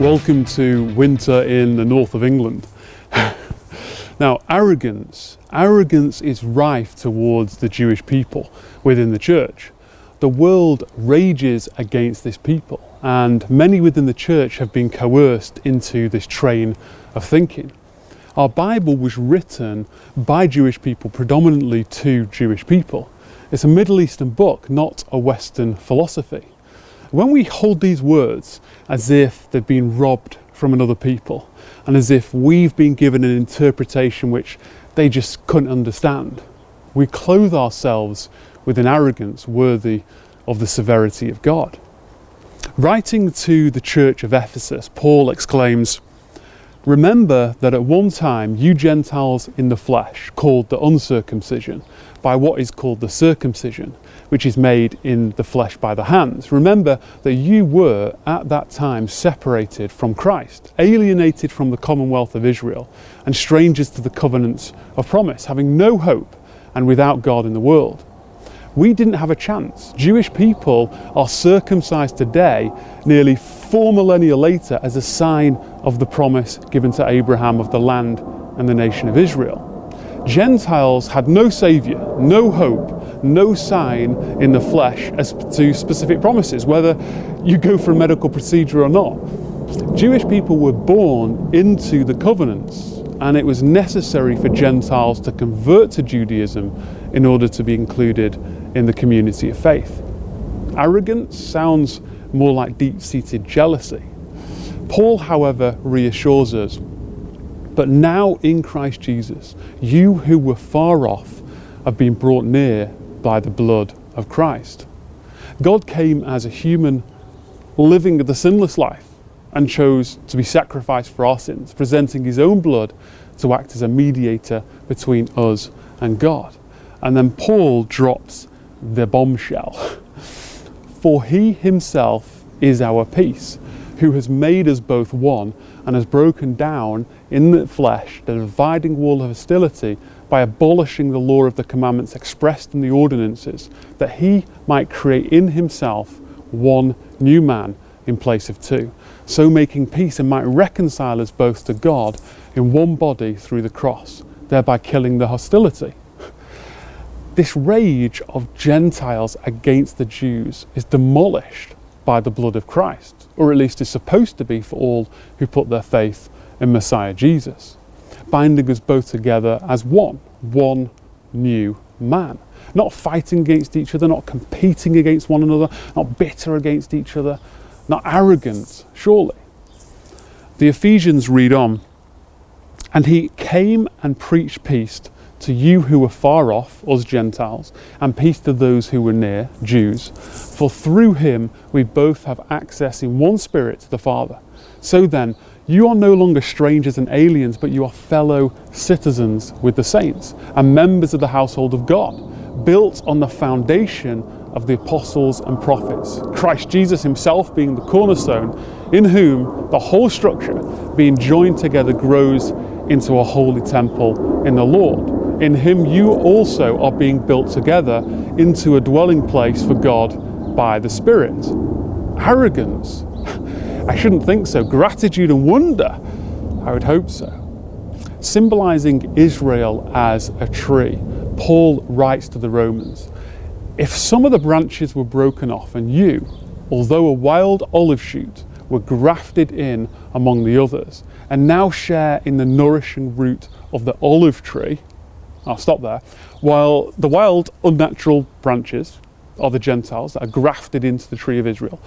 Welcome to winter in the north of England. now, arrogance, arrogance is rife towards the Jewish people within the church. The world rages against this people, and many within the church have been coerced into this train of thinking. Our Bible was written by Jewish people, predominantly to Jewish people. It's a Middle Eastern book, not a Western philosophy. When we hold these words as if they've been robbed from another people and as if we've been given an interpretation which they just couldn't understand, we clothe ourselves with an arrogance worthy of the severity of God. Writing to the church of Ephesus, Paul exclaims, Remember that at one time you Gentiles in the flesh, called the uncircumcision, by what is called the circumcision, which is made in the flesh by the hands. Remember that you were at that time separated from Christ, alienated from the commonwealth of Israel, and strangers to the covenants of promise, having no hope and without God in the world. We didn't have a chance. Jewish people are circumcised today, nearly four millennia later, as a sign of the promise given to Abraham of the land and the nation of Israel. Gentiles had no Saviour, no hope, no sign in the flesh as to specific promises, whether you go for a medical procedure or not. Jewish people were born into the covenants, and it was necessary for Gentiles to convert to Judaism in order to be included in the community of faith. Arrogance sounds more like deep seated jealousy. Paul, however, reassures us but now in Christ Jesus, you who were far off have been brought near by the blood of Christ. God came as a human living the sinless life and chose to be sacrificed for our sins, presenting his own blood to act as a mediator between us and God. And then Paul drops the bombshell. For he himself is our peace, who has made us both one and has broken down in the flesh the dividing wall of hostility by abolishing the law of the commandments expressed in the ordinances, that he might create in himself one new man in place of two, so making peace and might reconcile us both to God in one body through the cross, thereby killing the hostility. This rage of Gentiles against the Jews is demolished by the blood of Christ, or at least is supposed to be for all who put their faith in Messiah Jesus, binding us both together as one, one new man. Not fighting against each other, not competing against one another, not bitter against each other, not arrogant, surely. The Ephesians read on, and he came and preached peace to you who were far off, us Gentiles, and peace to those who were near, Jews. For through him we both have access in one spirit to the Father. So then, you are no longer strangers and aliens, but you are fellow citizens with the saints and members of the household of God, built on the foundation of the apostles and prophets, Christ Jesus himself being the cornerstone, in whom the whole structure, being joined together, grows into a holy temple in the Lord. In him you also are being built together into a dwelling place for God by the Spirit. Arrogance I shouldn't think so. Gratitude and wonder, I would hope so. Symbolizing Israel as a tree, Paul writes to the Romans If some of the branches were broken off, and you, although a wild olive shoot, were grafted in among the others, and now share in the nourishing root of the olive tree, I'll stop there, while the wild, unnatural branches are the Gentiles that are grafted into the tree of Israel,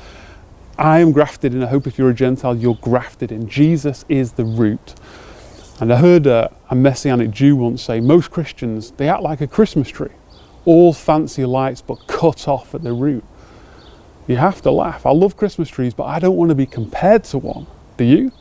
I am grafted in. I hope if you're a Gentile, you're grafted in. Jesus is the root. And I heard a, a messianic Jew once say most Christians, they act like a Christmas tree, all fancy lights but cut off at the root. You have to laugh. I love Christmas trees, but I don't want to be compared to one. Do you?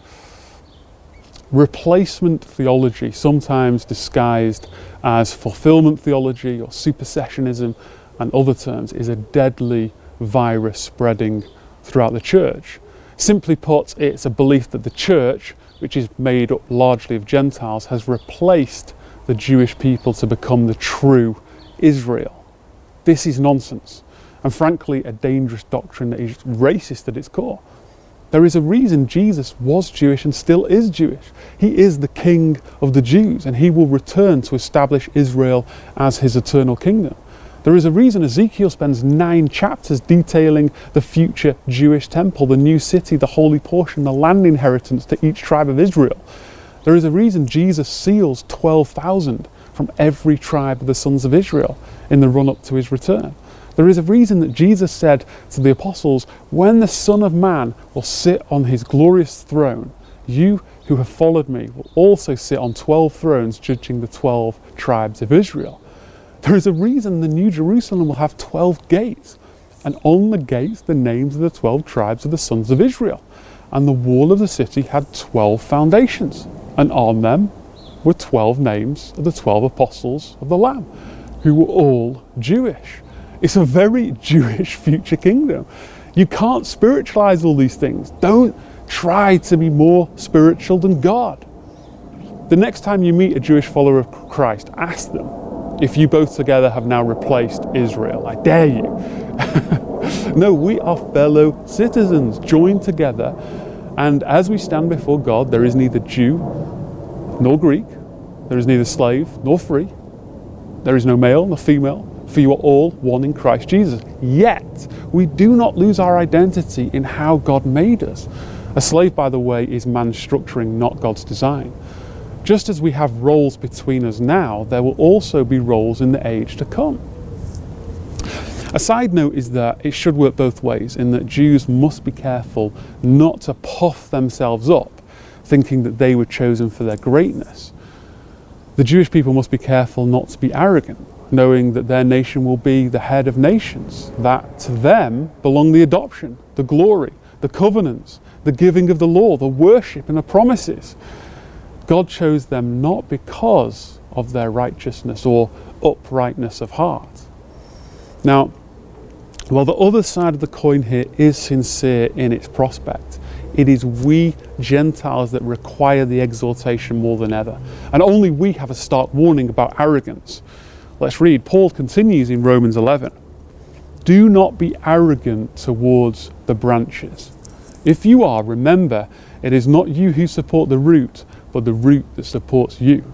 Replacement theology, sometimes disguised as fulfillment theology or supersessionism and other terms, is a deadly virus spreading throughout the church. Simply put, it's a belief that the church, which is made up largely of Gentiles, has replaced the Jewish people to become the true Israel. This is nonsense, and frankly, a dangerous doctrine that is racist at its core. There is a reason Jesus was Jewish and still is Jewish. He is the King of the Jews and he will return to establish Israel as his eternal kingdom. There is a reason Ezekiel spends nine chapters detailing the future Jewish temple, the new city, the holy portion, the land inheritance to each tribe of Israel. There is a reason Jesus seals 12,000 from every tribe of the sons of Israel in the run up to his return. There is a reason that Jesus said to the apostles, When the Son of Man will sit on his glorious throne, you who have followed me will also sit on 12 thrones judging the 12 tribes of Israel. There is a reason the New Jerusalem will have 12 gates, and on the gates the names of the 12 tribes of the sons of Israel. And the wall of the city had 12 foundations, and on them were 12 names of the 12 apostles of the Lamb, who were all Jewish. It's a very Jewish future kingdom. You can't spiritualize all these things. Don't try to be more spiritual than God. The next time you meet a Jewish follower of Christ, ask them if you both together have now replaced Israel. I dare you. no, we are fellow citizens, joined together. And as we stand before God, there is neither Jew nor Greek, there is neither slave nor free, there is no male nor female, for you are all one in Christ Jesus. Yet, we do not lose our identity in how God made us. A slave, by the way, is man's structuring, not God's design. Just as we have roles between us now, there will also be roles in the age to come. A side note is that it should work both ways, in that Jews must be careful not to puff themselves up, thinking that they were chosen for their greatness. The Jewish people must be careful not to be arrogant, knowing that their nation will be the head of nations, that to them belong the adoption, the glory, the covenants, the giving of the law, the worship, and the promises. God chose them not because of their righteousness or uprightness of heart. Now, while the other side of the coin here is sincere in its prospect, it is we Gentiles that require the exhortation more than ever. And only we have a stark warning about arrogance. Let's read. Paul continues in Romans 11. Do not be arrogant towards the branches. If you are, remember, it is not you who support the root, but the root that supports you.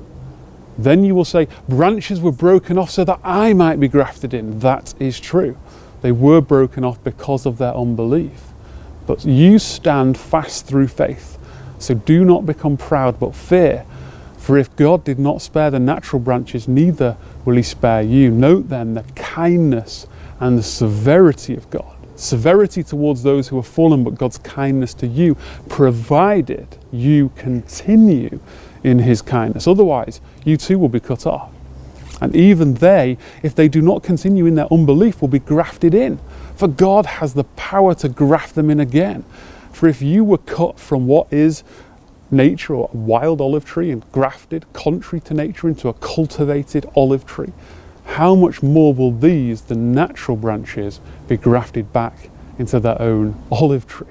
Then you will say, Branches were broken off so that I might be grafted in. That is true. They were broken off because of their unbelief. But you stand fast through faith. So do not become proud, but fear. For if God did not spare the natural branches, neither will he spare you. Note then the kindness and the severity of God. Severity towards those who are fallen, but God's kindness to you, provided you continue in his kindness. Otherwise, you too will be cut off. And even they, if they do not continue in their unbelief, will be grafted in. For God has the power to graft them in again. For if you were cut from what is nature or a wild olive tree and grafted contrary to nature into a cultivated olive tree, how much more will these, the natural branches, be grafted back into their own olive tree?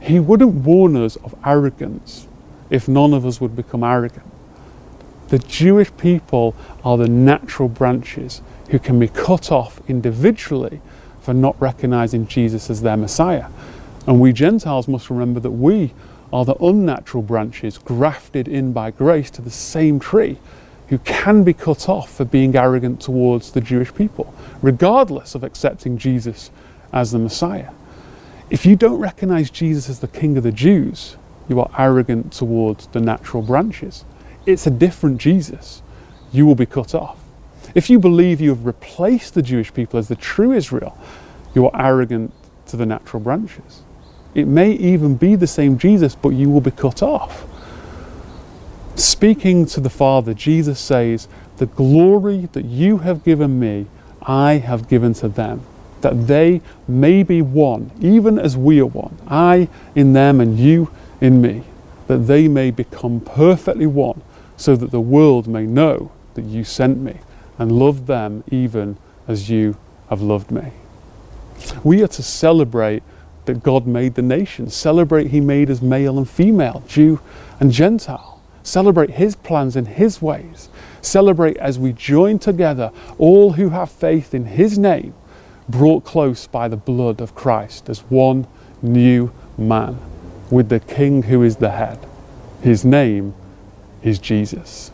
He wouldn't warn us of arrogance if none of us would become arrogant. The Jewish people are the natural branches who can be cut off individually for not recognizing Jesus as their Messiah. And we Gentiles must remember that we are the unnatural branches grafted in by grace to the same tree who can be cut off for being arrogant towards the Jewish people, regardless of accepting Jesus as the Messiah. If you don't recognize Jesus as the King of the Jews, you are arrogant towards the natural branches. It's a different Jesus. You will be cut off. If you believe you have replaced the Jewish people as the true Israel, you are arrogant to the natural branches. It may even be the same Jesus, but you will be cut off. Speaking to the Father, Jesus says, The glory that you have given me, I have given to them, that they may be one, even as we are one, I in them and you in me, that they may become perfectly one, so that the world may know that you sent me and loved them even as you have loved me. We are to celebrate that God made the nations. Celebrate He made us male and female, Jew and Gentile. Celebrate His plans and His ways. Celebrate as we join together all who have faith in His name, brought close by the blood of Christ as one new man with the King who is the head. His name is Jesus.